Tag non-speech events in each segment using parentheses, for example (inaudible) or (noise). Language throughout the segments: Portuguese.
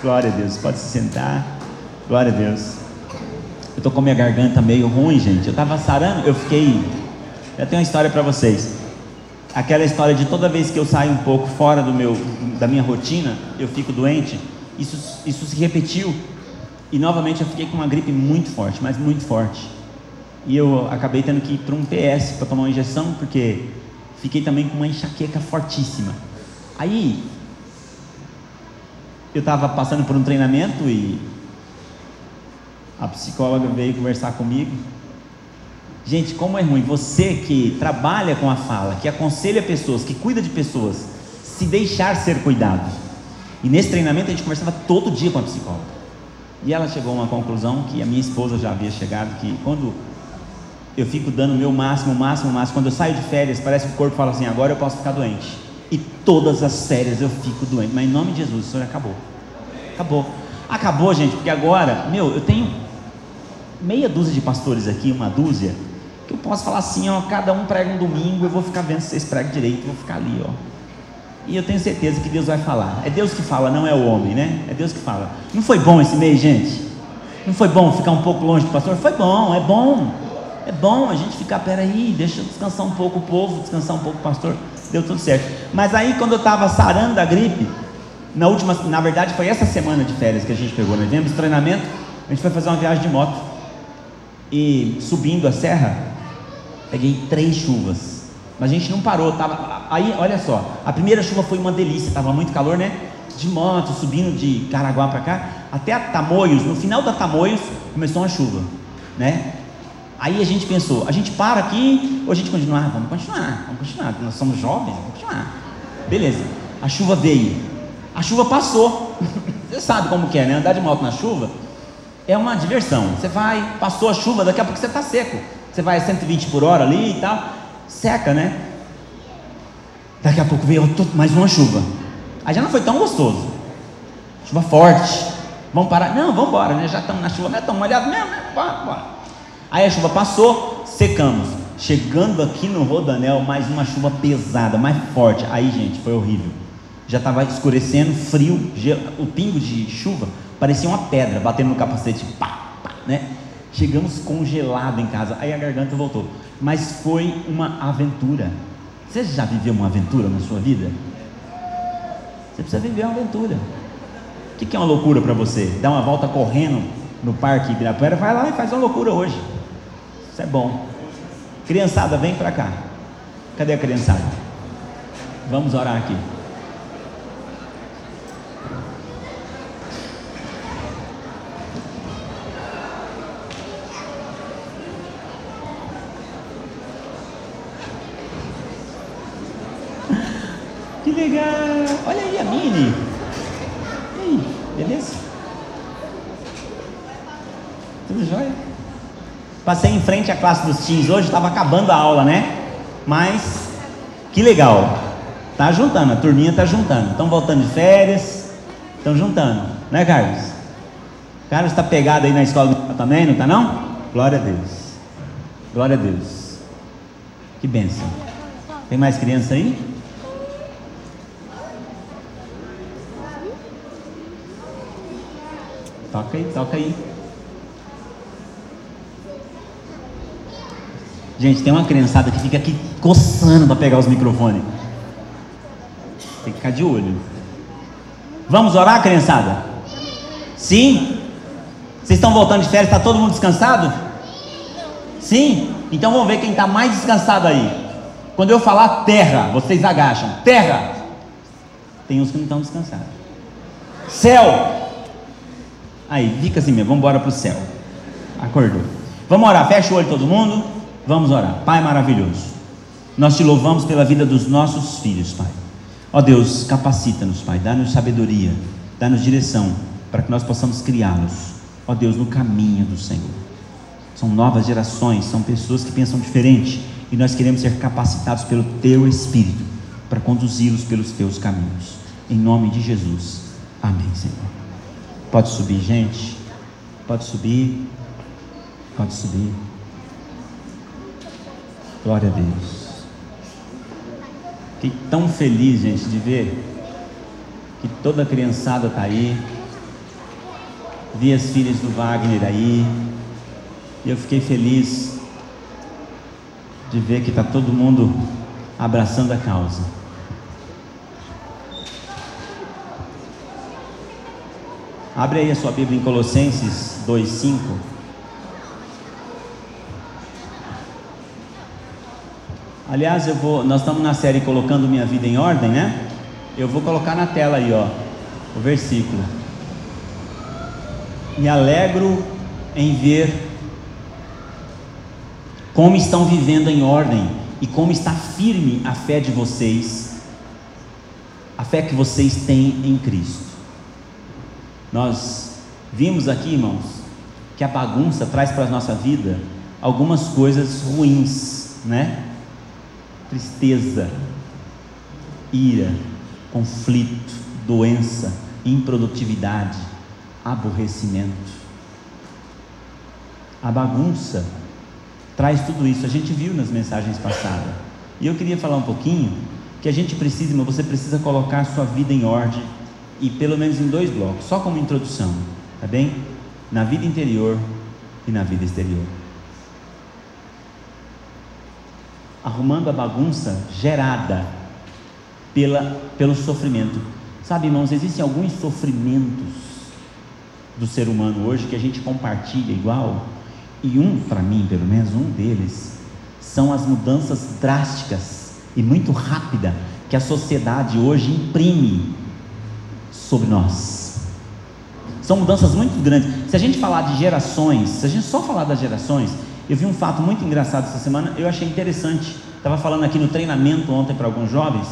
Glória a Deus. Pode se sentar. Glória a Deus. Eu tô com minha garganta meio ruim, gente. Eu tava sarando, eu fiquei. Eu tenho uma história para vocês. Aquela história de toda vez que eu saio um pouco fora do meu, da minha rotina, eu fico doente. Isso, isso se repetiu. E novamente eu fiquei com uma gripe muito forte, mas muito forte. E eu acabei tendo que ir para um PS para tomar uma injeção, porque fiquei também com uma enxaqueca fortíssima. Aí, eu estava passando por um treinamento e a psicóloga veio conversar comigo. Gente, como é ruim você que trabalha com a fala, que aconselha pessoas, que cuida de pessoas, se deixar ser cuidado. E nesse treinamento a gente conversava todo dia com a psicóloga. E ela chegou a uma conclusão que a minha esposa já havia chegado, que quando eu fico dando o meu máximo, o máximo, o máximo, quando eu saio de férias, parece que o corpo fala assim, agora eu posso ficar doente. E todas as férias eu fico doente. Mas em nome de Jesus, o Senhor acabou. Acabou. Acabou, gente, porque agora, meu, eu tenho meia dúzia de pastores aqui, uma dúzia, que eu posso falar assim, ó, cada um prega um domingo, eu vou ficar vendo se vocês pregam direito, vou ficar ali, ó. E eu tenho certeza que Deus vai falar. É Deus que fala, não é o homem, né? É Deus que fala. Não foi bom esse mês, gente? Não foi bom ficar um pouco longe do pastor? Foi bom, é bom. É bom a gente ficar, peraí, deixa descansar um pouco o povo, descansar um pouco o pastor. Deu tudo certo. Mas aí quando eu estava sarando da gripe, na última, na verdade foi essa semana de férias que a gente pegou, nós viemos treinamento, a gente foi fazer uma viagem de moto. E subindo a serra, peguei três chuvas. Mas a gente não parou, tava. Aí, olha só, a primeira chuva foi uma delícia, estava muito calor, né? De moto, subindo de Caraguá para cá, até a Tamoios, no final da Tamoios começou uma chuva, né? Aí a gente pensou, a gente para aqui ou a gente continua? Ah, vamos continuar, vamos continuar, nós somos jovens, vamos continuar. Beleza, a chuva veio, a chuva passou. (laughs) Você sabe como que é, né? Andar de moto na chuva é uma diversão. Você vai, passou a chuva, daqui a pouco você está seco. Você vai a 120 por hora ali e tal seca, né? Daqui a pouco veio mais uma chuva. Aí já não foi tão gostoso. Chuva forte. Vamos parar? Não, vamos embora, né? Já estamos na chuva, não é tão molhado mesmo, né? Bora, bora. Aí a chuva passou, secamos. Chegando aqui no Rodanel, mais uma chuva pesada, mais forte. Aí, gente, foi horrível. Já estava escurecendo, frio, o pingo de chuva parecia uma pedra batendo no capacete, pá, pá, né? Chegamos congelado em casa. Aí a garganta voltou mas foi uma aventura. Você já viveu uma aventura na sua vida? Você precisa viver uma aventura. O que é uma loucura para você? Dar uma volta correndo no Parque Ibirapuera? Vai lá e faz uma loucura hoje. Isso é bom. Criançada, vem para cá. Cadê a criançada? Vamos orar aqui. legal! Olha aí a Mini. E aí, beleza? Tudo jóia? Passei em frente à classe dos teens hoje, estava acabando a aula, né? Mas que legal. Tá juntando, a turminha tá juntando. Estão voltando de férias, estão juntando, né, Carlos? Carlos está pegado aí na escola também, não está não? Glória a Deus. Glória a Deus. Que bênção. Tem mais criança aí? Toca aí, toca aí. Gente, tem uma criançada que fica aqui coçando para pegar os microfones. Tem que ficar de olho. Vamos orar, criançada? Sim? Vocês estão voltando de férias? Está todo mundo descansado? Sim? Então vamos ver quem está mais descansado aí. Quando eu falar terra, vocês agacham. Terra. Tem uns que não estão descansados. Céu. Aí, fica assim mesmo, vamos embora para o céu. Acordou. Vamos orar, fecha o olho todo mundo. Vamos orar. Pai maravilhoso, nós te louvamos pela vida dos nossos filhos, Pai. Ó Deus, capacita-nos, Pai, dá-nos sabedoria, dá-nos direção, para que nós possamos criá-los, ó Deus, no caminho do Senhor. São novas gerações, são pessoas que pensam diferente, e nós queremos ser capacitados pelo Teu Espírito, para conduzi-los pelos Teus caminhos. Em nome de Jesus. Amém, Senhor. Pode subir, gente. Pode subir. Pode subir. Glória a Deus. Fiquei tão feliz, gente, de ver que toda a criançada está aí. vi as filhas do Wagner aí, e eu fiquei feliz de ver que está todo mundo abraçando a causa. Abre aí a sua Bíblia em Colossenses 2,5. Aliás, eu vou, nós estamos na série colocando minha vida em ordem, né? Eu vou colocar na tela aí, ó, o versículo. Me alegro em ver como estão vivendo em ordem e como está firme a fé de vocês, a fé que vocês têm em Cristo. Nós vimos aqui, irmãos, que a bagunça traz para a nossa vida algumas coisas ruins, né? Tristeza, ira, conflito, doença, improdutividade, aborrecimento. A bagunça traz tudo isso. A gente viu nas mensagens passadas. E eu queria falar um pouquinho que a gente precisa, mas você precisa colocar a sua vida em ordem e pelo menos em dois blocos, só como introdução, tá bem? Na vida interior e na vida exterior. Arrumando a bagunça gerada pela, pelo sofrimento. Sabe, irmãos, existem alguns sofrimentos do ser humano hoje que a gente compartilha igual, e um, para mim pelo menos, um deles, são as mudanças drásticas e muito rápida que a sociedade hoje imprime sobre nós. São mudanças muito grandes. Se a gente falar de gerações, se a gente só falar das gerações, eu vi um fato muito engraçado essa semana, eu achei interessante. Estava falando aqui no treinamento ontem para alguns jovens,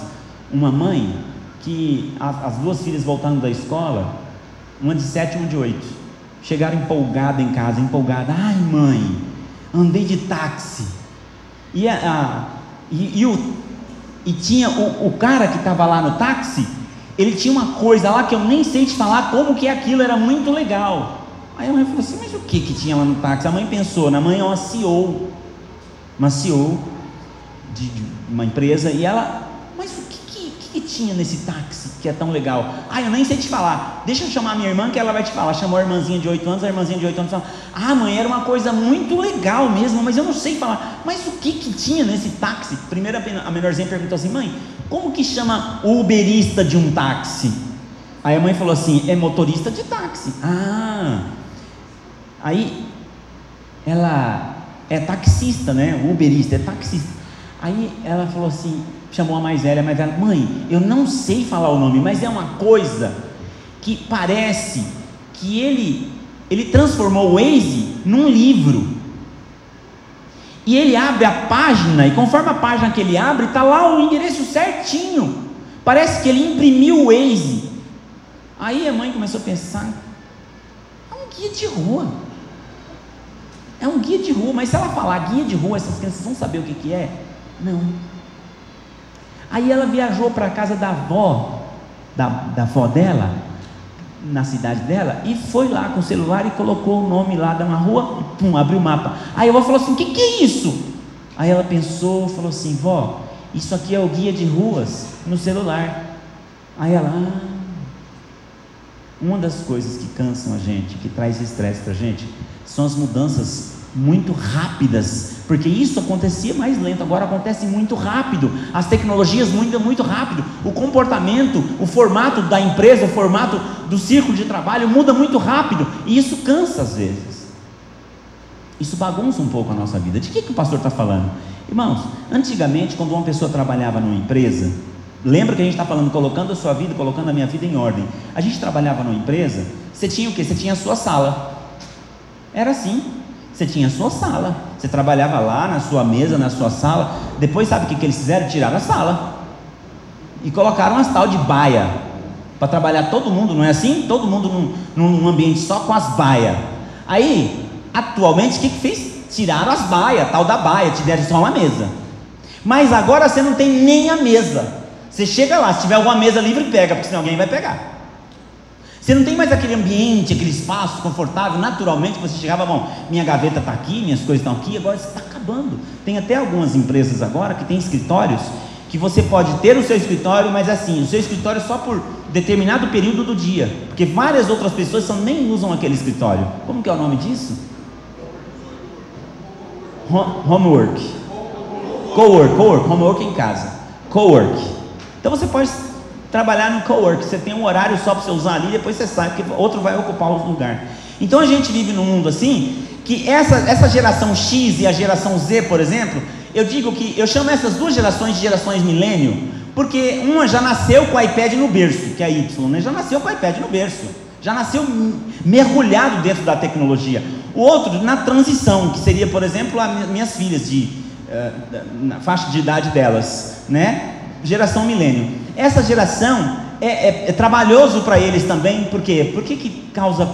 uma mãe que as duas filhas voltando da escola, uma de sete e uma de oito Chegaram empolgada em casa, empolgada. Ai, mãe, andei de táxi. E, a, e, e, o, e tinha o, o cara que estava lá no táxi, ele tinha uma coisa lá que eu nem sei te falar como que aquilo, era muito legal. Aí a mãe falou assim, mas o que que tinha lá no táxi? A mãe pensou, na mãe é uma CEO, uma CEO de, de uma empresa, e ela que tinha nesse táxi que é tão legal? Ah, eu nem sei te falar. Deixa eu chamar minha irmã que ela vai te falar. Chamou a irmãzinha de 8 anos, a irmãzinha de 8 anos falou: Ah, mãe, era uma coisa muito legal mesmo, mas eu não sei falar. Mas o que que tinha nesse táxi? Primeiro a menorzinha perguntou assim: Mãe, como que chama o uberista de um táxi? Aí a mãe falou assim: É motorista de táxi. Ah, aí ela é taxista, né? Uberista é taxista. Aí ela falou assim: chamou a mais velha, mais velha, mãe, eu não sei falar o nome, mas é uma coisa que parece que ele, ele transformou o Waze num livro. E ele abre a página, e conforme a página que ele abre, está lá o endereço certinho. Parece que ele imprimiu o Waze. Aí a mãe começou a pensar: é um guia de rua. É um guia de rua, mas se ela falar guia de rua, essas crianças vão saber o que, que é? Não. Aí ela viajou para a casa da avó, da, da avó dela, na cidade dela, e foi lá com o celular e colocou o nome lá de uma rua, e pum, abriu o mapa. Aí a avó falou assim: o que, que é isso? Aí ela pensou, falou assim: vó, isso aqui é o guia de ruas no celular. Aí ela, ah, uma das coisas que cansam a gente, que traz estresse para a gente, são as mudanças muito rápidas, porque isso acontecia mais lento, agora acontece muito rápido. As tecnologias mudam muito rápido. O comportamento, o formato da empresa, o formato do círculo de trabalho muda muito rápido, e isso cansa às vezes. Isso bagunça um pouco a nossa vida. De que, que o pastor está falando? Irmãos, antigamente, quando uma pessoa trabalhava numa empresa, lembra que a gente está falando, colocando a sua vida, colocando a minha vida em ordem. A gente trabalhava numa empresa, você tinha o quê? Você tinha a sua sala. Era assim. Você tinha a sua sala, você trabalhava lá na sua mesa, na sua sala. Depois, sabe o que, que eles fizeram? Tiraram a sala e colocaram as tal de baia para trabalhar todo mundo, não é assim? Todo mundo num, num ambiente só com as baias. Aí, atualmente, o que, que fez? Tiraram as baias, tal da baia, te deram só uma mesa. Mas agora você não tem nem a mesa. Você chega lá, se tiver alguma mesa livre, pega, porque senão alguém vai pegar. Você não tem mais aquele ambiente, aquele espaço confortável, naturalmente você chegava, bom, minha gaveta está aqui, minhas coisas estão aqui, agora está acabando. Tem até algumas empresas agora que tem escritórios que você pode ter o seu escritório, mas assim, o seu escritório é só por determinado período do dia, porque várias outras pessoas só nem usam aquele escritório. Como que é o nome disso? Homework. Cowork, cowork, homework em casa. Cowork. Então você pode trabalhar no cowork, você tem um horário só para você usar ali, depois você sai, porque outro vai ocupar o lugar. Então a gente vive num mundo assim, que essa, essa geração X e a geração Z, por exemplo, eu digo que eu chamo essas duas gerações de gerações milênio, porque uma já nasceu com o iPad no berço, que é a Y, né? já nasceu com o iPad no berço, já nasceu mergulhado dentro da tecnologia. O outro na transição, que seria, por exemplo, as minhas filhas de uh, na faixa de idade delas, né? Geração milênio. Essa geração é, é, é trabalhoso para eles também, por quê? Por que, que causa,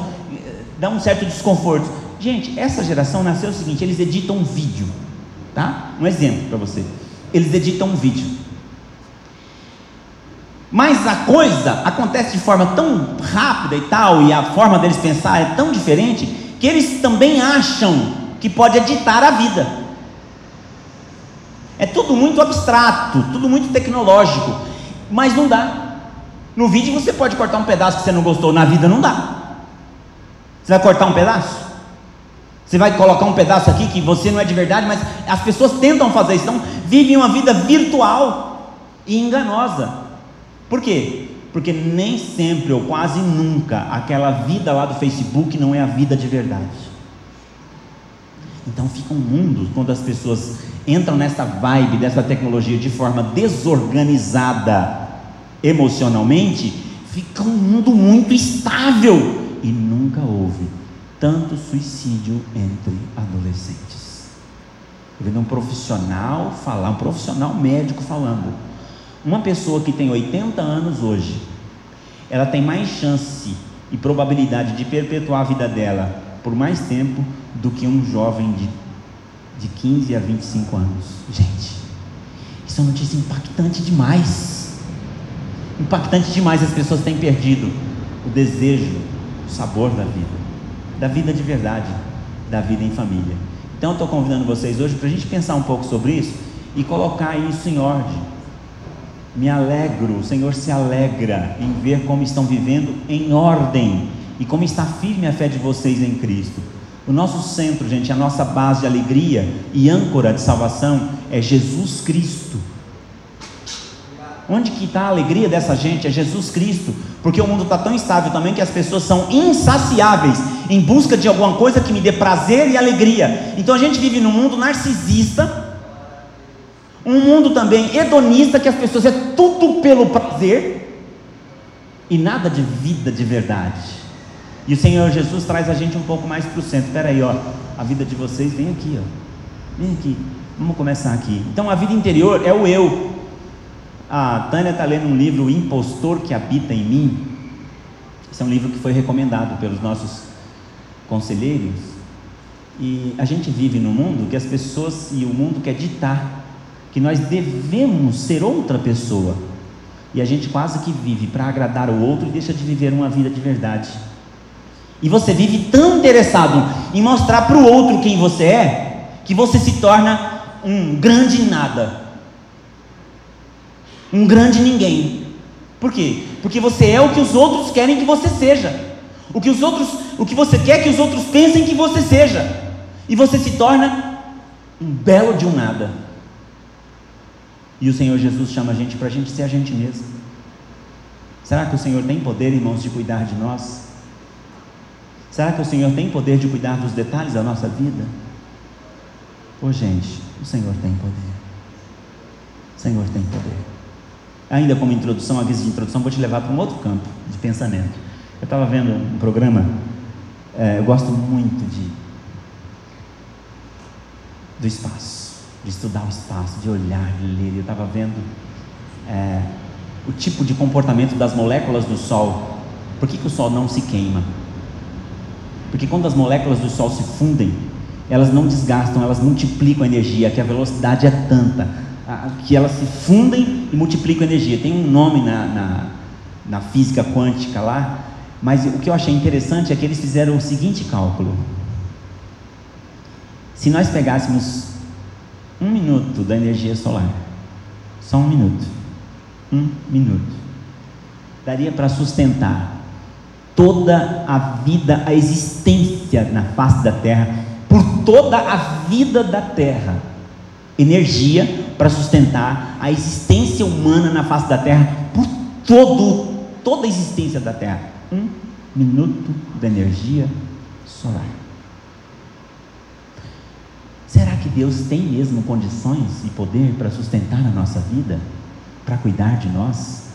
dá um certo desconforto? Gente, essa geração nasceu o seguinte: eles editam um vídeo, tá? Um exemplo para você. Eles editam um vídeo. Mas a coisa acontece de forma tão rápida e tal, e a forma deles pensar é tão diferente, que eles também acham que pode editar a vida. É tudo muito abstrato, tudo muito tecnológico mas não dá. No vídeo você pode cortar um pedaço que você não gostou, na vida não dá. Você vai cortar um pedaço? Você vai colocar um pedaço aqui que você não é de verdade, mas as pessoas tentam fazer isso, então vivem uma vida virtual e enganosa. Por quê? Porque nem sempre ou quase nunca aquela vida lá do Facebook não é a vida de verdade. Então fica um mundo quando as pessoas entram nessa vibe dessa tecnologia de forma desorganizada emocionalmente, fica um mundo muito estável e nunca houve tanto suicídio entre adolescentes. Eu vendo um profissional falar, um profissional médico falando, uma pessoa que tem 80 anos hoje, ela tem mais chance e probabilidade de perpetuar a vida dela por mais tempo do que um jovem de de 15 a 25 anos. Gente, isso é uma notícia impactante demais. Impactante demais. As pessoas têm perdido o desejo, o sabor da vida, da vida de verdade, da vida em família. Então, eu estou convidando vocês hoje para a gente pensar um pouco sobre isso e colocar isso em ordem. Me alegro, o Senhor se alegra em ver como estão vivendo em ordem e como está firme a fé de vocês em Cristo. O nosso centro, gente, a nossa base de alegria e âncora de salvação é Jesus Cristo. Onde que está a alegria dessa gente? É Jesus Cristo. Porque o mundo está tão instável também que as pessoas são insaciáveis em busca de alguma coisa que me dê prazer e alegria. Então a gente vive num mundo narcisista, um mundo também hedonista, que as pessoas é tudo pelo prazer e nada de vida de verdade. E o Senhor Jesus traz a gente um pouco mais para o centro. Espera aí, ó, a vida de vocês vem aqui, ó. Vem aqui. Vamos começar aqui. Então, a vida interior é o eu. A Tânia está lendo um livro, O Impostor que Habita em Mim. Esse é um livro que foi recomendado pelos nossos conselheiros. E a gente vive num mundo que as pessoas e o mundo quer ditar que nós devemos ser outra pessoa. E a gente quase que vive para agradar o outro e deixa de viver uma vida de verdade. E você vive tão interessado em mostrar para o outro quem você é, que você se torna um grande nada. Um grande ninguém. Por quê? Porque você é o que os outros querem que você seja. O que os outros, o que você quer que os outros pensem que você seja. E você se torna um belo de um nada. E o Senhor Jesus chama a gente para a gente ser a gente mesmo. Será que o Senhor tem poder, irmãos, de cuidar de nós? Será que o Senhor tem poder de cuidar dos detalhes da nossa vida? Ô oh, gente, o Senhor tem poder. O Senhor tem poder. Ainda como introdução, aviso de introdução, vou te levar para um outro campo de pensamento. Eu estava vendo um programa, é, eu gosto muito de do espaço, de estudar o espaço, de olhar, de ler. Eu estava vendo é, o tipo de comportamento das moléculas do Sol. Por que, que o Sol não se queima? Porque quando as moléculas do Sol se fundem, elas não desgastam, elas multiplicam a energia, que a velocidade é tanta, que elas se fundem e multiplicam a energia. Tem um nome na, na, na física quântica lá, mas o que eu achei interessante é que eles fizeram o seguinte cálculo: se nós pegássemos um minuto da energia solar, só um minuto, um minuto, daria para sustentar toda a vida, a existência na face da terra, por toda a vida da terra. Energia para sustentar a existência humana na face da terra por todo, toda a existência da terra. Um minuto de energia solar. Será que Deus tem mesmo condições e poder para sustentar a nossa vida? Para cuidar de nós?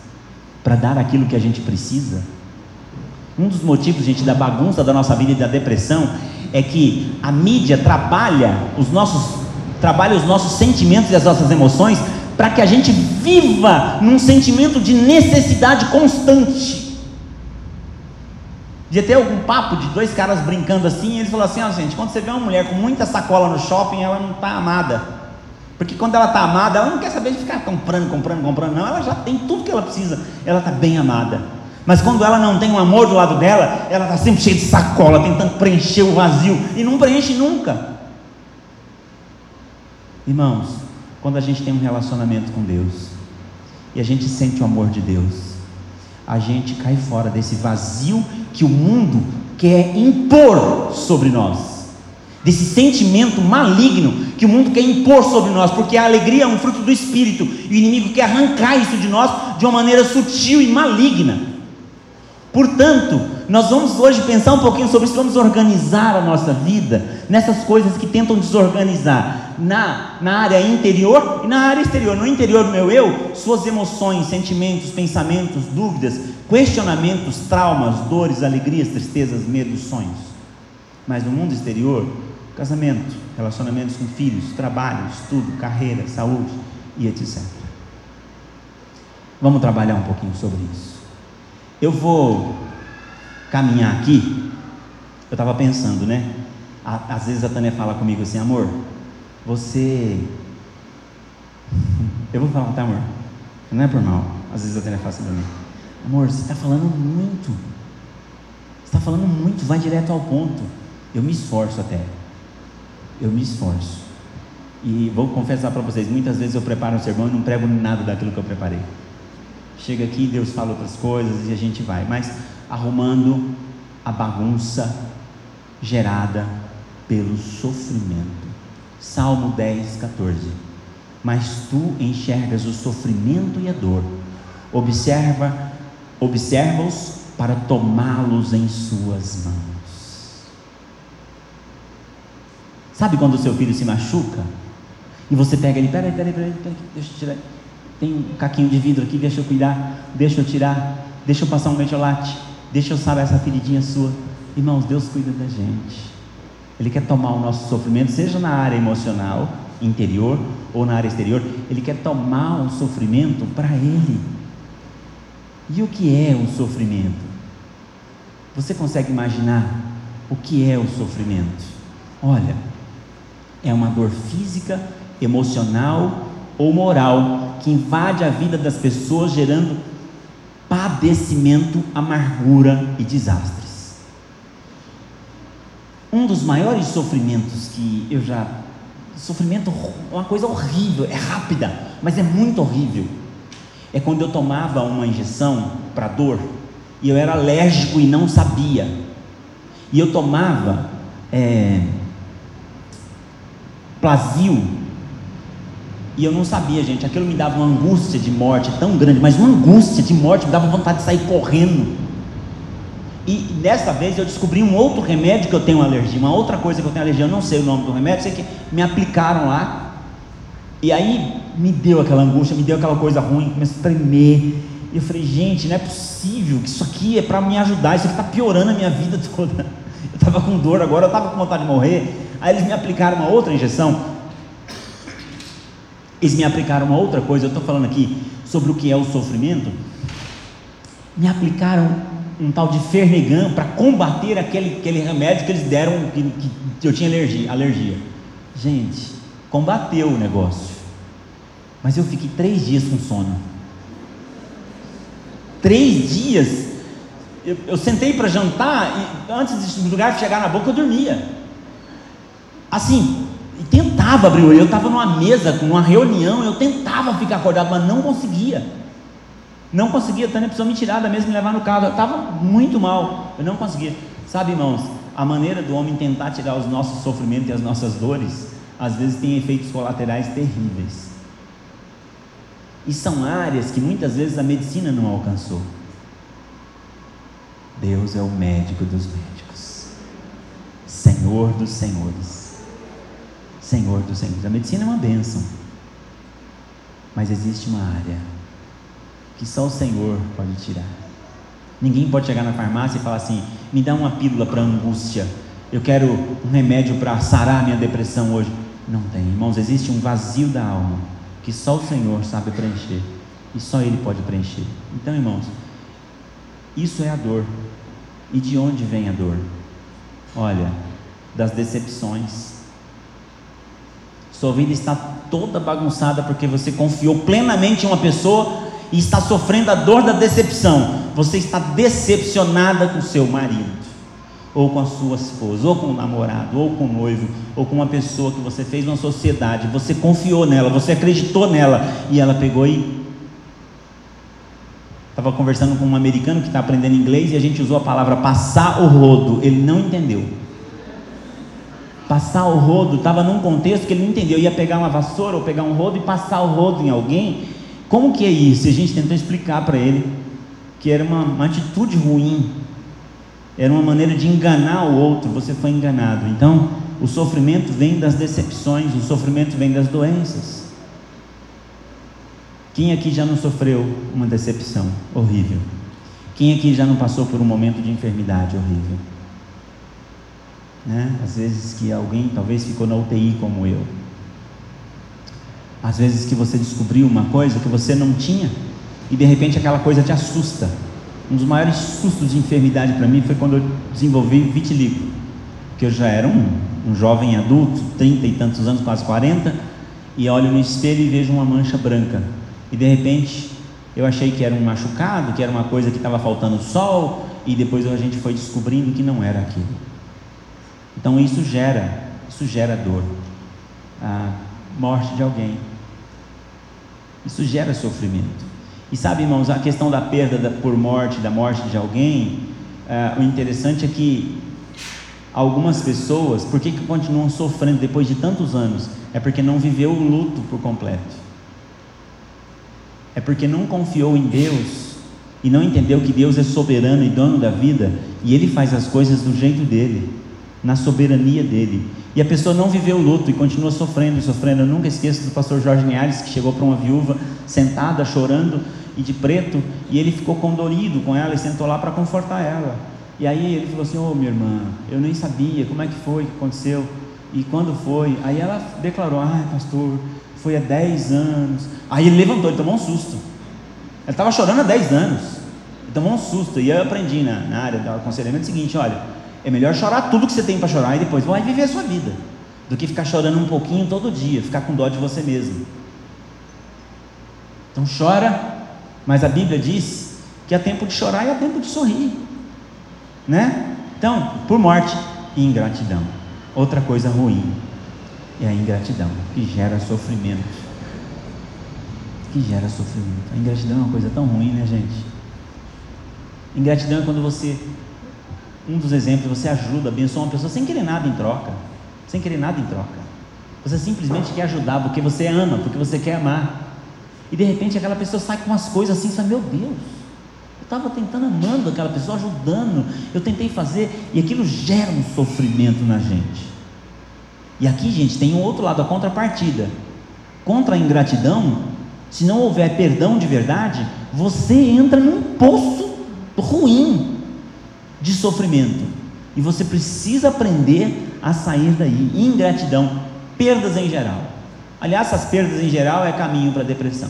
Para dar aquilo que a gente precisa? Um dos motivos, gente, da bagunça da nossa vida e da depressão é que a mídia trabalha os nossos trabalha os nossos sentimentos e as nossas emoções para que a gente viva num sentimento de necessidade constante. De ter algum papo de dois caras brincando assim, e eles falaram assim: ó, oh, gente, quando você vê uma mulher com muita sacola no shopping, ela não está amada. Porque quando ela está amada, ela não quer saber de ficar comprando, comprando, comprando, não. Ela já tem tudo que ela precisa, ela está bem amada. Mas quando ela não tem um amor do lado dela, ela está sempre cheia de sacola, tentando preencher o vazio, e não preenche nunca. Irmãos, quando a gente tem um relacionamento com Deus, e a gente sente o amor de Deus, a gente cai fora desse vazio que o mundo quer impor sobre nós, desse sentimento maligno que o mundo quer impor sobre nós, porque a alegria é um fruto do Espírito, e o inimigo quer arrancar isso de nós de uma maneira sutil e maligna. Portanto, nós vamos hoje pensar um pouquinho sobre isso, vamos organizar a nossa vida nessas coisas que tentam desorganizar na, na área interior e na área exterior. No interior do meu eu, suas emoções, sentimentos, pensamentos, dúvidas, questionamentos, traumas, dores, alegrias, tristezas, medos, sonhos. Mas no mundo exterior, casamento, relacionamentos com filhos, trabalho, estudo, carreira, saúde e etc. Vamos trabalhar um pouquinho sobre isso. Eu vou caminhar aqui. Eu estava pensando, né? Às vezes a Tânia fala comigo assim, amor, você. (laughs) Eu vou falar, tá, amor? Não é por mal. Às vezes a Tânia fala assim para mim, amor, você está falando muito. Você está falando muito, vai direto ao ponto. Eu me esforço até. Eu me esforço. E vou confessar para vocês, muitas vezes eu preparo um sermão e não prego nada daquilo que eu preparei. Chega aqui, Deus fala outras coisas e a gente vai, mas arrumando a bagunça gerada pelo sofrimento. Salmo 10, 14. Mas tu enxergas o sofrimento e a dor, observa, observa-os para tomá-los em suas mãos. Sabe quando o seu filho se machuca? E você pega ele, peraí, peraí, peraí, peraí deixa eu tirar tem um caquinho de vidro aqui, deixa eu cuidar, deixa eu tirar, deixa eu passar um metiolate, deixa eu sarar essa feridinha sua. Irmãos, Deus cuida da gente. Ele quer tomar o nosso sofrimento, seja na área emocional, interior, ou na área exterior, Ele quer tomar o sofrimento para Ele. E o que é o sofrimento? Você consegue imaginar o que é o sofrimento? Olha, é uma dor física, emocional ou moral que invade a vida das pessoas, gerando padecimento, amargura e desastres. Um dos maiores sofrimentos que eu já. Sofrimento, uma coisa horrível, é rápida, mas é muito horrível. É quando eu tomava uma injeção para dor e eu era alérgico e não sabia. E eu tomava é, Plasil e eu não sabia, gente, aquilo me dava uma angústia de morte tão grande, mas uma angústia de morte me dava vontade de sair correndo. E dessa vez eu descobri um outro remédio que eu tenho alergia, uma outra coisa que eu tenho alergia, eu não sei o nome do remédio, sei que me aplicaram lá. E aí me deu aquela angústia, me deu aquela coisa ruim, começou a tremer. E eu falei, gente, não é possível que isso aqui é para me ajudar, isso aqui está piorando a minha vida (laughs) toda. Eu estava com dor agora, eu estava com vontade de morrer. Aí eles me aplicaram uma outra injeção. Eles me aplicaram uma outra coisa, eu estou falando aqui sobre o que é o sofrimento. Me aplicaram um tal de Fernegan para combater aquele, aquele remédio que eles deram que, que eu tinha alergia, alergia. Gente, combateu o negócio. Mas eu fiquei três dias com sono. Três dias. Eu, eu sentei para jantar e antes do lugar chegar na boca eu dormia. Assim, tentava abrir o olho. Eu estava numa mesa, com uma reunião, eu tentava ficar acordado, mas não conseguia. Não conseguia, Tânia precisou me tirar da mesa e me levar no carro. Eu estava muito mal, eu não conseguia. Sabe, irmãos, a maneira do homem tentar tirar os nossos sofrimentos e as nossas dores, às vezes tem efeitos colaterais terríveis. E são áreas que muitas vezes a medicina não alcançou. Deus é o médico dos médicos, Senhor dos senhores, Senhor dos senhores. A medicina é uma bênção, mas existe uma área que só o Senhor pode tirar. Ninguém pode chegar na farmácia e falar assim: me dá uma pílula para angústia, eu quero um remédio para sarar minha depressão hoje. Não tem, irmãos, existe um vazio da alma que só o Senhor sabe preencher e só Ele pode preencher. Então, irmãos, isso é a dor. E de onde vem a dor? Olha, das decepções. Sua vida está toda bagunçada porque você confiou plenamente em uma pessoa e está sofrendo a dor da decepção. Você está decepcionada com seu marido, ou com a sua esposa, ou com o namorado, ou com o noivo, ou com uma pessoa que você fez uma sociedade. Você confiou nela, você acreditou nela e ela pegou e Estava conversando com um americano que está aprendendo inglês e a gente usou a palavra passar o rodo. Ele não entendeu. Passar o rodo estava num contexto que ele não entendeu. Ia pegar uma vassoura ou pegar um rodo e passar o rodo em alguém. Como que é isso? E a gente tentou explicar para ele que era uma, uma atitude ruim. Era uma maneira de enganar o outro. Você foi enganado. Então, o sofrimento vem das decepções, o sofrimento vem das doenças. Quem aqui já não sofreu uma decepção horrível? Quem aqui já não passou por um momento de enfermidade horrível? Né? Às vezes que alguém talvez ficou na UTI como eu. Às vezes que você descobriu uma coisa que você não tinha e de repente aquela coisa te assusta. Um dos maiores sustos de enfermidade para mim foi quando eu desenvolvi vitiligo, que eu já era um, um jovem adulto, 30 e tantos anos, quase 40, e olho no espelho e vejo uma mancha branca e de repente eu achei que era um machucado, que era uma coisa que estava faltando sol, e depois a gente foi descobrindo que não era aquilo. Então isso gera, isso gera dor, a morte de alguém. Isso gera sofrimento. E sabe, irmãos, a questão da perda da, por morte, da morte de alguém, uh, o interessante é que algumas pessoas, por que, que continuam sofrendo depois de tantos anos? É porque não viveu o luto por completo é porque não confiou em Deus e não entendeu que Deus é soberano e dono da vida e Ele faz as coisas do jeito dele, na soberania dele. E a pessoa não viveu o luto e continua sofrendo e sofrendo. Eu nunca esqueço do pastor Jorge Linhares que chegou para uma viúva sentada, chorando e de preto, e ele ficou condorido com ela e sentou lá para confortar ela. E aí ele falou assim: Ô oh, minha irmã, eu nem sabia como é que foi que aconteceu e quando foi. Aí ela declarou: Ai, pastor, foi há 10 anos. Aí ele levantou, ele tomou um susto. Ele estava chorando há 10 anos. Ele tomou um susto. E eu aprendi na, na área do aconselhamento o seguinte: olha, é melhor chorar tudo que você tem para chorar e depois vai viver a sua vida, do que ficar chorando um pouquinho todo dia, ficar com dó de você mesmo. Então chora, mas a Bíblia diz que há tempo de chorar e há tempo de sorrir, né? Então, por morte e ingratidão. Outra coisa ruim é a ingratidão, que gera sofrimento. Que gera sofrimento. A ingratidão é uma coisa tão ruim, né, gente? Ingratidão é quando você, um dos exemplos, você ajuda, abençoa uma pessoa sem querer nada em troca. Sem querer nada em troca. Você simplesmente quer ajudar porque você ama, porque você quer amar. E de repente aquela pessoa sai com umas coisas assim, fala, meu Deus, eu estava tentando amando aquela pessoa, ajudando, eu tentei fazer, e aquilo gera um sofrimento na gente. E aqui, gente, tem um outro lado, a contrapartida. Contra a ingratidão, se não houver perdão de verdade, você entra num poço ruim de sofrimento. E você precisa aprender a sair daí. Ingratidão, perdas em geral. Aliás, essas perdas em geral é caminho para a depressão.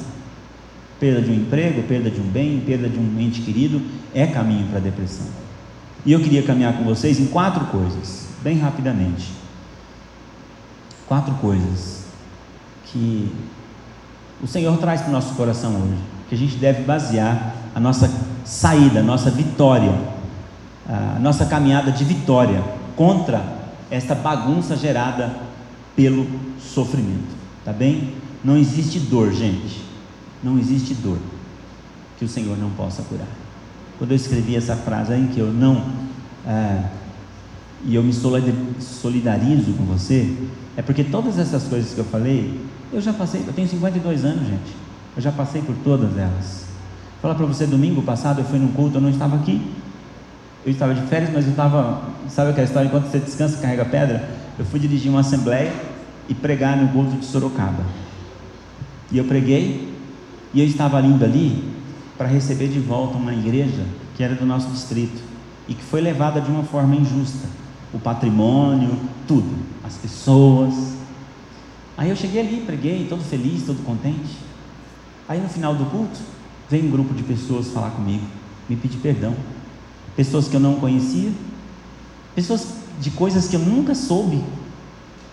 Perda de um emprego, perda de um bem, perda de um ente querido é caminho para a depressão. E eu queria caminhar com vocês em quatro coisas, bem rapidamente quatro coisas que o Senhor traz para o nosso coração hoje, que a gente deve basear a nossa saída, a nossa vitória, a nossa caminhada de vitória contra esta bagunça gerada pelo sofrimento, tá bem? Não existe dor, gente, não existe dor. que o Senhor não possa curar. Quando eu escrevi essa frase aí, que eu não. É, e eu me solidarizo com você, é porque todas essas coisas que eu falei, eu já passei, eu tenho 52 anos, gente. Eu já passei por todas elas. Falar para você, domingo passado eu fui num culto, eu não estava aqui. Eu estava de férias, mas eu estava, sabe aquela história, enquanto você descansa, carrega pedra? Eu fui dirigir uma assembleia e pregar no culto de Sorocaba. E eu preguei, e eu estava indo ali para receber de volta uma igreja que era do nosso distrito e que foi levada de uma forma injusta. O patrimônio, tudo, as pessoas. Aí eu cheguei ali, preguei, todo feliz, todo contente. Aí no final do culto, veio um grupo de pessoas falar comigo, me pedir perdão. Pessoas que eu não conhecia, pessoas de coisas que eu nunca soube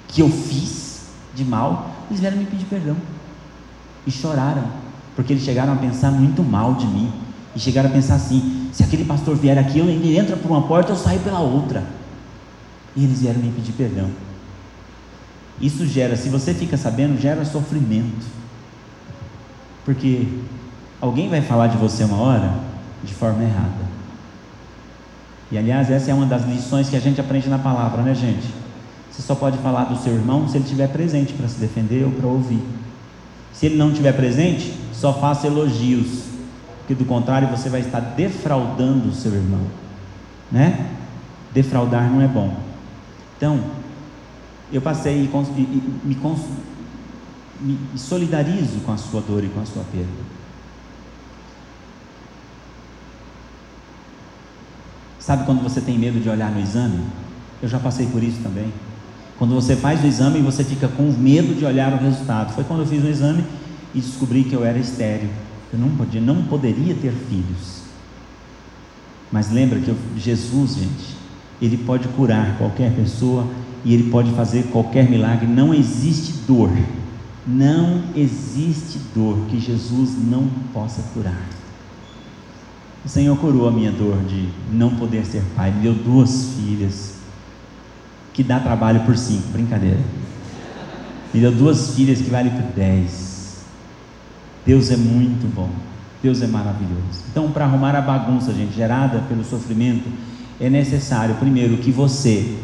que eu fiz de mal, eles vieram me pedir perdão e choraram, porque eles chegaram a pensar muito mal de mim e chegaram a pensar assim: se aquele pastor vier aqui, ele entra por uma porta, eu saio pela outra. E eles vieram me pedir perdão. Isso gera, se você fica sabendo, gera sofrimento. Porque alguém vai falar de você uma hora de forma errada. E aliás, essa é uma das lições que a gente aprende na palavra, né, gente? Você só pode falar do seu irmão se ele estiver presente para se defender ou para ouvir. Se ele não estiver presente, só faça elogios, porque do contrário você vai estar defraudando o seu irmão, né? Defraudar não é bom. Então, eu passei e, me, me solidarizo com a sua dor e com a sua perda. Sabe quando você tem medo de olhar no exame? Eu já passei por isso também. Quando você faz o exame, você fica com medo de olhar o resultado. Foi quando eu fiz o exame e descobri que eu era estéreo. Eu não podia, não poderia ter filhos. Mas lembra que eu, Jesus, gente, ele pode curar qualquer pessoa e ele pode fazer qualquer milagre. Não existe dor, não existe dor que Jesus não possa curar. O Senhor curou a minha dor de não poder ser pai, me deu duas filhas, que dá trabalho por cinco, brincadeira. Me deu duas filhas que valem por dez. Deus é muito bom, Deus é maravilhoso. Então, para arrumar a bagunça, gente, gerada pelo sofrimento, é necessário, primeiro, que você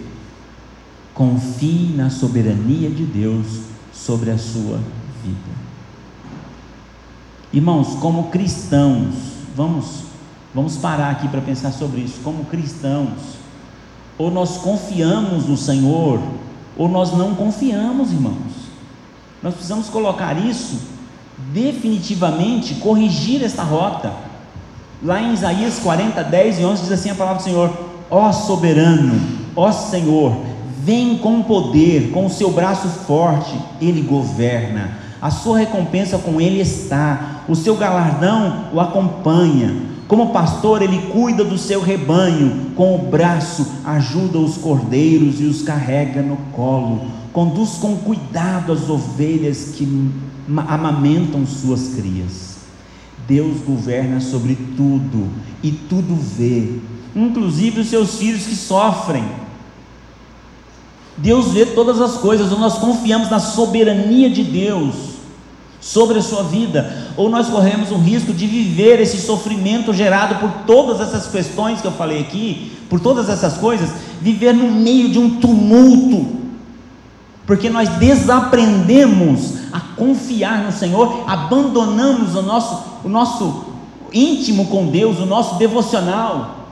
confie na soberania de Deus sobre a sua vida. Irmãos, como cristãos, vamos Vamos parar aqui para pensar sobre isso. Como cristãos, ou nós confiamos no Senhor, ou nós não confiamos, irmãos. Nós precisamos colocar isso definitivamente, corrigir esta rota. Lá em Isaías 40, 10 e 11 diz assim a palavra do Senhor: Ó soberano, ó Senhor, vem com poder, com o seu braço forte, ele governa. A sua recompensa com ele está, o seu galardão o acompanha. Como pastor, ele cuida do seu rebanho, com o braço ajuda os cordeiros e os carrega no colo, conduz com cuidado as ovelhas que amamentam suas crias. Deus governa sobre tudo e tudo vê, inclusive os seus filhos que sofrem. Deus vê todas as coisas, nós confiamos na soberania de Deus sobre a sua vida, ou nós corremos o risco de viver esse sofrimento gerado por todas essas questões que eu falei aqui, por todas essas coisas, viver no meio de um tumulto, porque nós desaprendemos a confiar no Senhor, abandonamos o nosso, o nosso íntimo com Deus, o nosso devocional,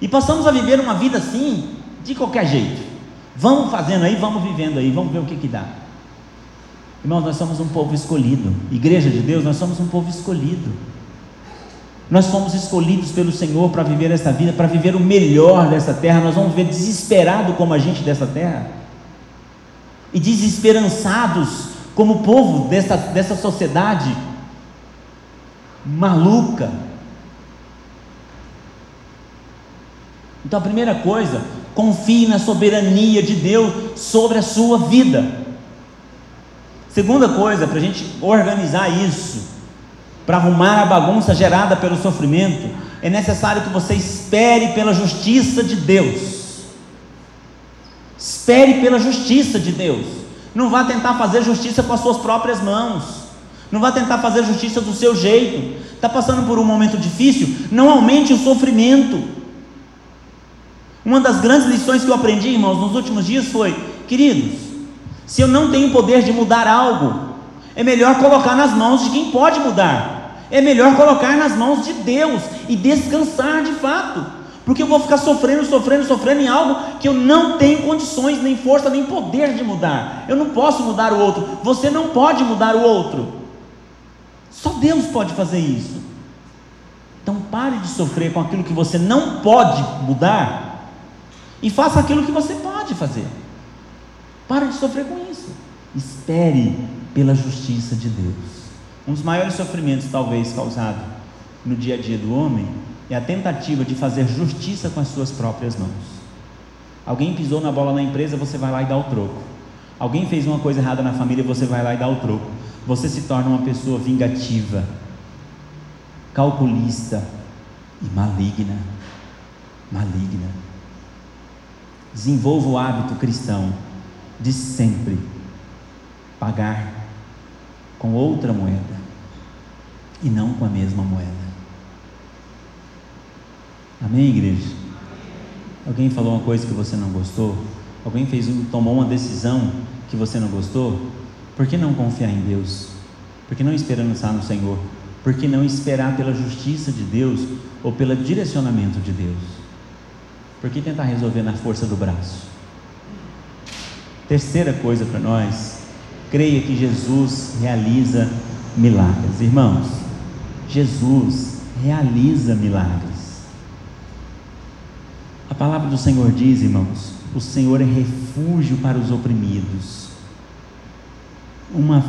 e passamos a viver uma vida assim, de qualquer jeito. Vamos fazendo aí, vamos vivendo aí, vamos ver o que, que dá. Irmãos, nós somos um povo escolhido. Igreja de Deus, nós somos um povo escolhido. Nós fomos escolhidos pelo Senhor para viver esta vida, para viver o melhor dessa terra. Nós vamos ver desesperado como a gente dessa terra. E desesperançados como povo dessa, dessa sociedade maluca. Então a primeira coisa, confie na soberania de Deus sobre a sua vida. Segunda coisa, para a gente organizar isso, para arrumar a bagunça gerada pelo sofrimento, é necessário que você espere pela justiça de Deus. Espere pela justiça de Deus. Não vá tentar fazer justiça com as suas próprias mãos. Não vá tentar fazer justiça do seu jeito. Está passando por um momento difícil? Não aumente o sofrimento. Uma das grandes lições que eu aprendi, irmãos, nos últimos dias foi: queridos, se eu não tenho poder de mudar algo, é melhor colocar nas mãos de quem pode mudar. É melhor colocar nas mãos de Deus e descansar de fato. Porque eu vou ficar sofrendo, sofrendo, sofrendo em algo que eu não tenho condições, nem força, nem poder de mudar. Eu não posso mudar o outro. Você não pode mudar o outro. Só Deus pode fazer isso. Então pare de sofrer com aquilo que você não pode mudar e faça aquilo que você pode fazer. Pare de sofrer com isso. Espere pela justiça de Deus. Um dos maiores sofrimentos, talvez, causado no dia a dia do homem é a tentativa de fazer justiça com as suas próprias mãos. Alguém pisou na bola na empresa, você vai lá e dá o troco. Alguém fez uma coisa errada na família, você vai lá e dá o troco. Você se torna uma pessoa vingativa, calculista e maligna. Maligna. Desenvolva o hábito cristão de sempre pagar com outra moeda e não com a mesma moeda. Amém, igreja? Alguém falou uma coisa que você não gostou? Alguém fez, tomou uma decisão que você não gostou? Por que não confiar em Deus? Por que não esperançar no Senhor? Por que não esperar pela justiça de Deus ou pelo direcionamento de Deus? Por que tentar resolver na força do braço? Terceira coisa para nós, creia que Jesus realiza milagres. Irmãos, Jesus realiza milagres. A palavra do Senhor diz, irmãos, o Senhor é refúgio para os oprimidos, uma,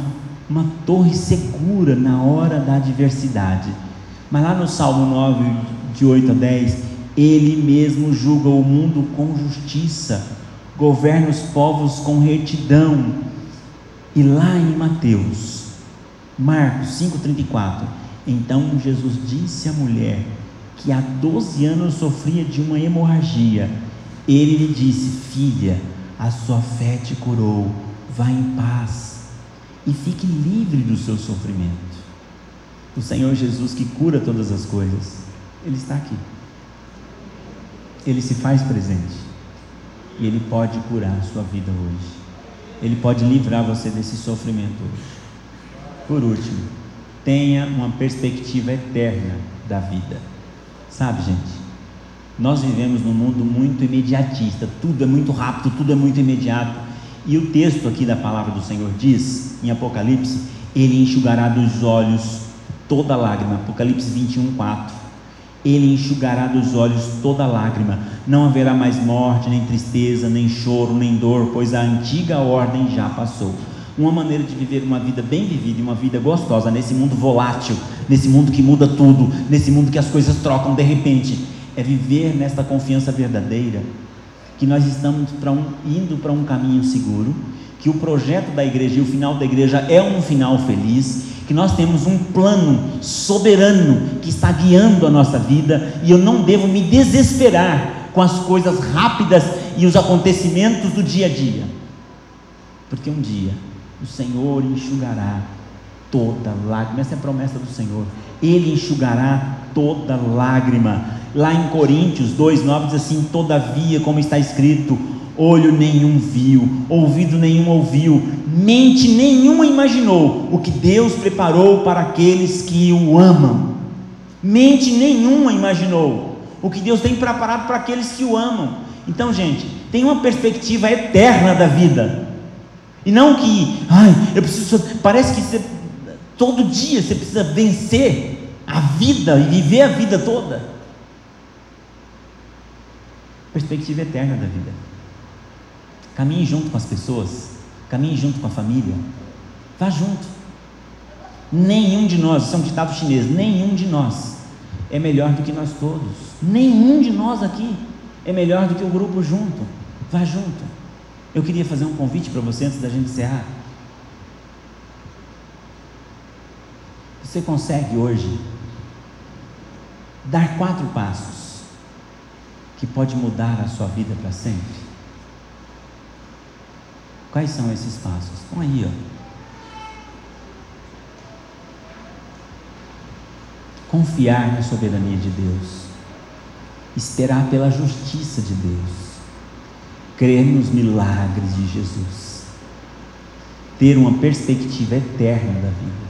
uma torre segura na hora da adversidade. Mas lá no Salmo 9, de 8 a 10, Ele mesmo julga o mundo com justiça, governa os povos com retidão. E lá em Mateus, Marcos 5,34, então Jesus disse à mulher: que há 12 anos sofria de uma hemorragia. Ele lhe disse: Filha, a sua fé te curou, vá em paz e fique livre do seu sofrimento. O Senhor Jesus, que cura todas as coisas, Ele está aqui. Ele se faz presente e Ele pode curar a sua vida hoje. Ele pode livrar você desse sofrimento hoje. Por último, tenha uma perspectiva eterna da vida. Sabe, gente? Nós vivemos num mundo muito imediatista, tudo é muito rápido, tudo é muito imediato. E o texto aqui da palavra do Senhor diz, em Apocalipse, ele enxugará dos olhos toda lágrima. Apocalipse 21, 4. Ele enxugará dos olhos toda lágrima. Não haverá mais morte, nem tristeza, nem choro, nem dor, pois a antiga ordem já passou uma maneira de viver uma vida bem vivida e uma vida gostosa nesse mundo volátil, nesse mundo que muda tudo, nesse mundo que as coisas trocam de repente, é viver nesta confiança verdadeira que nós estamos um, indo para um caminho seguro, que o projeto da igreja e o final da igreja é um final feliz, que nós temos um plano soberano que está guiando a nossa vida e eu não devo me desesperar com as coisas rápidas e os acontecimentos do dia a dia, porque um dia o Senhor enxugará toda lágrima. Essa é a promessa do Senhor. Ele enxugará toda lágrima. Lá em Coríntios 2:9 diz assim: "Todavia, como está escrito, olho nenhum viu, ouvido nenhum ouviu, mente nenhuma imaginou o que Deus preparou para aqueles que o amam. Mente nenhuma imaginou o que Deus tem preparado para aqueles que o amam. Então, gente, tem uma perspectiva eterna da vida. E não que, ai, eu preciso. Parece que você, todo dia você precisa vencer a vida e viver a vida toda. Perspectiva eterna da vida. Caminhe junto com as pessoas, caminhe junto com a família, vá junto. Nenhum de nós, isso é um ditado chinês, nenhum de nós é melhor do que nós todos. Nenhum de nós aqui é melhor do que o grupo junto. Vá junto. Eu queria fazer um convite para você antes da gente encerrar. Você consegue hoje dar quatro passos que pode mudar a sua vida para sempre? Quais são esses passos? Estão aí, ó. confiar na soberania de Deus, esperar pela justiça de Deus, crer nos milagres de Jesus, ter uma perspectiva eterna da vida.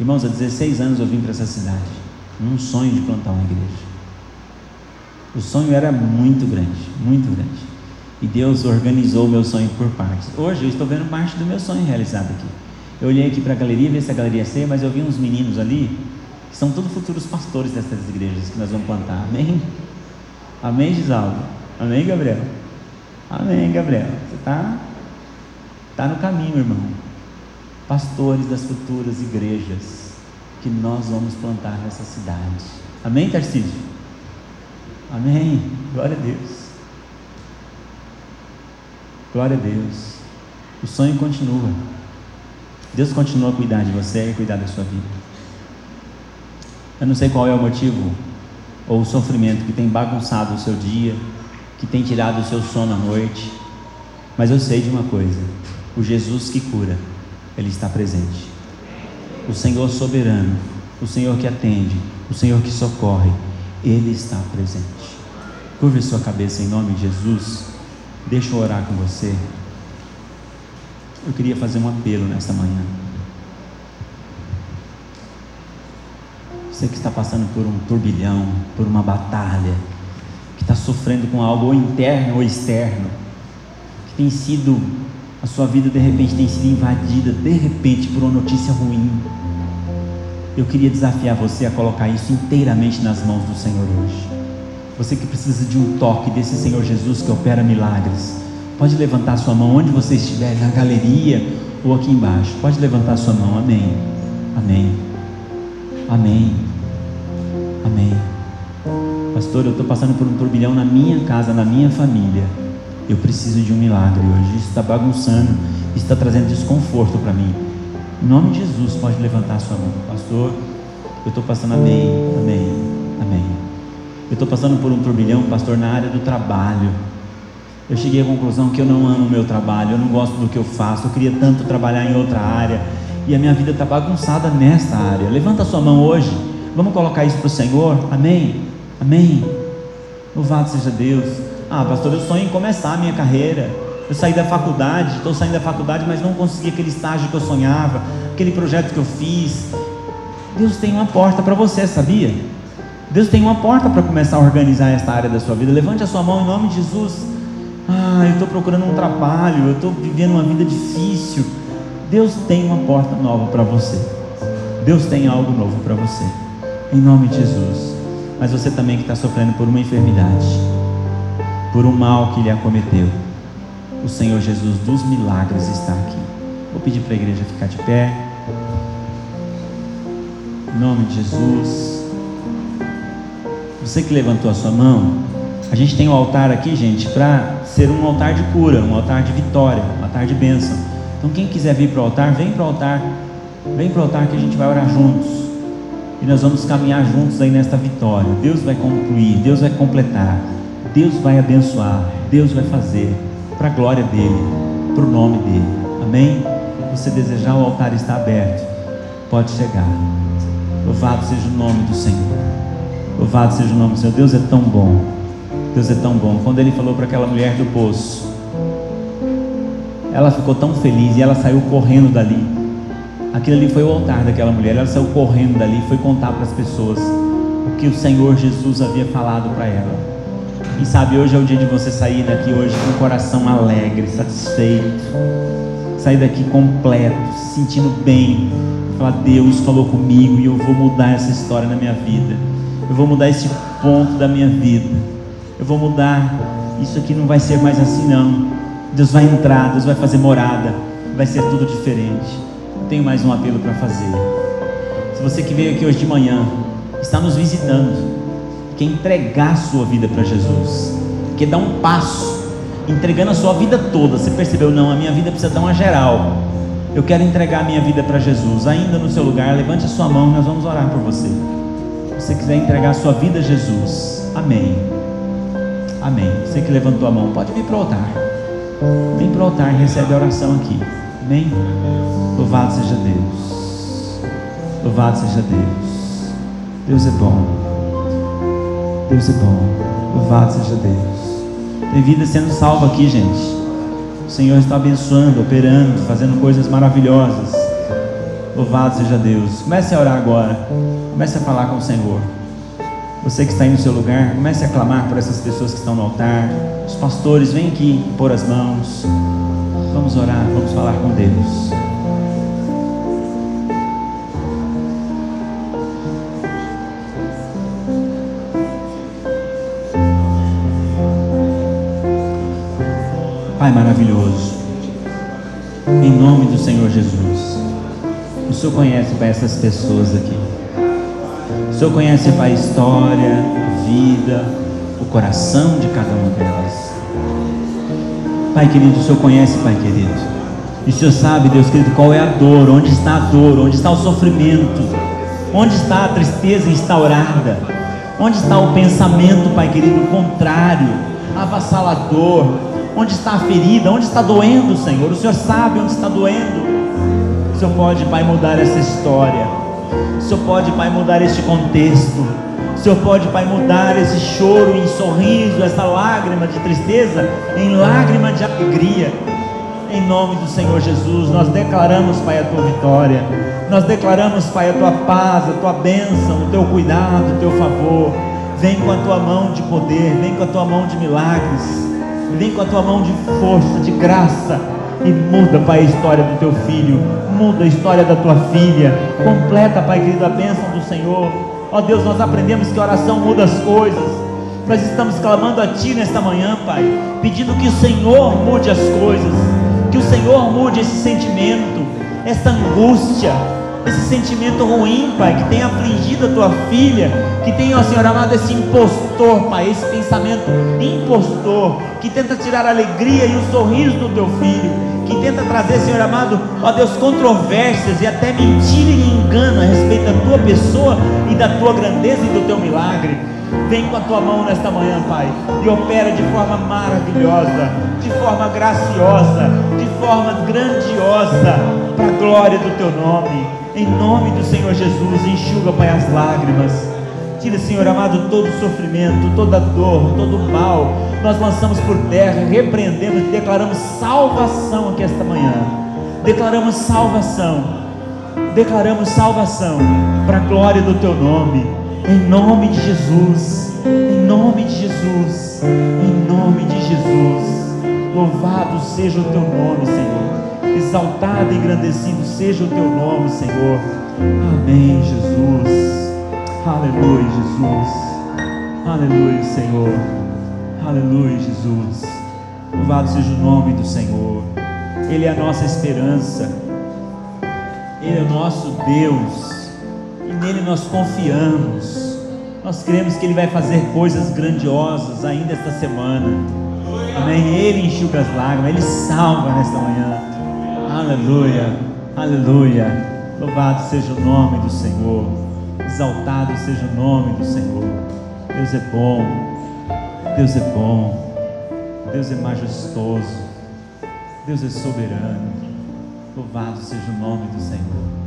Irmãos, há 16 anos eu vim para essa cidade, num sonho de plantar uma igreja. O sonho era muito grande, muito grande. E Deus organizou o meu sonho por partes. Hoje eu estou vendo parte do meu sonho realizado aqui. Eu olhei aqui para a galeria, ver se a galeria cheia, mas eu vi uns meninos ali, que são todos futuros pastores dessas igrejas que nós vamos plantar. Amém? Amém, Gisaldo? Amém, Gabriel? Amém, Gabriel. Você está tá no caminho, irmão. Pastores das futuras igrejas que nós vamos plantar nessa cidade. Amém, Tarcísio? Amém. Glória a Deus. Glória a Deus. O sonho continua. Deus continua a cuidar de você e cuidar da sua vida. Eu não sei qual é o motivo ou o sofrimento que tem bagunçado o seu dia, que tem tirado o seu sono à noite, mas eu sei de uma coisa: o Jesus que cura, Ele está presente. O Senhor soberano, o Senhor que atende, o Senhor que socorre, Ele está presente. Curve sua cabeça em nome de Jesus. Deixa eu orar com você. Eu queria fazer um apelo nesta manhã. Você que está passando por um turbilhão, por uma batalha, que está sofrendo com algo ou interno ou externo, que tem sido, a sua vida de repente tem sido invadida, de repente, por uma notícia ruim. Eu queria desafiar você a colocar isso inteiramente nas mãos do Senhor hoje. Você que precisa de um toque desse Senhor Jesus que opera milagres, pode levantar sua mão onde você estiver, na galeria ou aqui embaixo. Pode levantar sua mão. Amém. Amém. Amém. Amém. Pastor, eu estou passando por um turbilhão na minha casa, na minha família. Eu preciso de um milagre hoje. Isso está bagunçando, isso está trazendo desconforto para mim. Em nome de Jesus, pode levantar sua mão. Pastor, eu estou passando, amém, amém, amém. Eu estou passando por um turbilhão, pastor, na área do trabalho. Eu cheguei à conclusão que eu não amo o meu trabalho, eu não gosto do que eu faço, eu queria tanto trabalhar em outra área e a minha vida está bagunçada nesta área. Levanta a sua mão hoje, vamos colocar isso para o Senhor, amém? Amém. Louvado seja Deus. Ah, pastor, eu sonho em começar a minha carreira. Eu saí da faculdade, estou saindo da faculdade, mas não consegui aquele estágio que eu sonhava, aquele projeto que eu fiz. Deus tem uma porta para você, sabia? Deus tem uma porta para começar a organizar esta área da sua vida. Levante a sua mão em nome de Jesus. Ah, eu estou procurando um trabalho, eu estou vivendo uma vida difícil. Deus tem uma porta nova para você. Deus tem algo novo para você. Em nome de Jesus. Mas você também que está sofrendo por uma enfermidade, por um mal que lhe acometeu. O Senhor Jesus dos milagres está aqui. Vou pedir para a igreja ficar de pé. Em nome de Jesus. Você que levantou a sua mão, a gente tem um altar aqui, gente, para ser um altar de cura, um altar de vitória, um altar de bênção. Então, quem quiser vir para o altar, vem para o altar. Vem para o altar que a gente vai orar juntos. E nós vamos caminhar juntos aí nesta vitória. Deus vai concluir, Deus vai completar, Deus vai abençoar, Deus vai fazer para a glória dele, para o nome dele. Amém? Você desejar, o altar está aberto. Pode chegar. Louvado seja o nome do Senhor. Louvado seja o nome do Senhor. Deus é tão bom. Deus é tão bom. Quando ele falou para aquela mulher do poço, ela ficou tão feliz e ela saiu correndo dali. Aquilo ali foi o altar daquela mulher. Ela saiu correndo dali e foi contar para as pessoas o que o Senhor Jesus havia falado para ela. E sabe, hoje é o dia de você sair daqui hoje com o coração alegre, satisfeito. Sair daqui completo, se sentindo bem. Falar, Deus falou comigo e eu vou mudar essa história na minha vida. Eu vou mudar esse ponto da minha vida. Eu vou mudar. Isso aqui não vai ser mais assim, não. Deus vai entrar, Deus vai fazer morada. Vai ser tudo diferente. Eu tenho mais um apelo para fazer. Se você que veio aqui hoje de manhã, está nos visitando, quer entregar a sua vida para Jesus, quer dar um passo, entregando a sua vida toda. Você percebeu? Não, a minha vida precisa dar uma geral. Eu quero entregar a minha vida para Jesus. Ainda no seu lugar, levante a sua mão, nós vamos orar por você você quiser entregar sua vida a Jesus, amém. Amém. Você que levantou a mão, pode vir para o altar. Vem para o altar e recebe a oração aqui. Amém. Louvado seja Deus. Louvado seja Deus. Deus é bom. Deus é bom. Louvado seja Deus. Tem vida sendo salva aqui, gente. O Senhor está abençoando, operando, fazendo coisas maravilhosas. Louvado seja Deus. Comece a orar agora. Comece a falar com o Senhor. Você que está aí no seu lugar, comece a clamar por essas pessoas que estão no altar. Os pastores, vem aqui pôr as mãos. Vamos orar, vamos falar com Deus. Pai maravilhoso, em nome do Senhor Jesus, Senhor conhece, Pai, essas pessoas aqui. O Senhor conhece, Pai, a história, a vida, o coração de cada uma delas. Pai querido, o Senhor conhece, Pai querido. E o Senhor sabe, Deus querido, qual é a dor, onde está a dor, onde está o sofrimento, onde está a tristeza instaurada, onde está o pensamento, Pai querido, contrário, avassalador, Onde está a ferida? Onde está doendo, Senhor? O Senhor sabe onde está doendo. Senhor pode, Pai, mudar essa história. O pode, Pai, mudar este contexto. O Senhor pode, Pai, mudar esse choro em sorriso, essa lágrima de tristeza em lágrima de alegria. Em nome do Senhor Jesus, nós declaramos, Pai, a tua vitória. Nós declaramos, Pai, a tua paz, a tua bênção, o teu cuidado, o teu favor. Vem com a tua mão de poder, vem com a tua mão de milagres. Vem com a tua mão de força, de graça e muda, Pai, a história do teu filho, muda a história da tua filha, completa, Pai querido, a bênção do Senhor. Ó Deus, nós aprendemos que oração muda as coisas. Nós estamos clamando a Ti nesta manhã, Pai, pedindo que o Senhor mude as coisas, que o Senhor mude esse sentimento, essa angústia, esse sentimento ruim, Pai, que tem afligido a tua filha, que tem, ó Senhor amado, esse impostor, Pai, esse pensamento impostor, que tenta tirar a alegria e o sorriso do teu filho, que tenta trazer, Senhor amado, ó Deus, controvérsias e até mentira e engano a respeito da tua pessoa e da tua grandeza e do teu milagre. Vem com a tua mão nesta manhã, Pai, e opera de forma maravilhosa, de forma graciosa, de forma grandiosa, para a glória do teu nome. Em nome do Senhor Jesus, enxuga, Pai, as lágrimas. Tira, Senhor amado, todo sofrimento, toda dor, todo mal. Nós lançamos por terra, repreendemos e declaramos salvação aqui esta manhã. Declaramos salvação. Declaramos salvação para a glória do teu nome. Em nome de Jesus. Em nome de Jesus. Em nome de Jesus. Louvado seja o teu nome, Senhor exaltado e engrandecido seja o teu nome, Senhor. Amém, Jesus. Aleluia, Jesus. Aleluia, Senhor. Aleluia, Jesus. Louvado seja o nome do Senhor. Ele é a nossa esperança. Ele é o nosso Deus. E nele nós confiamos. Nós cremos que Ele vai fazer coisas grandiosas ainda esta semana. Amém. Ele enxuga as lágrimas, Ele salva nesta manhã. Aleluia, aleluia. Louvado seja o nome do Senhor. Exaltado seja o nome do Senhor. Deus é bom. Deus é bom. Deus é majestoso. Deus é soberano. Louvado seja o nome do Senhor.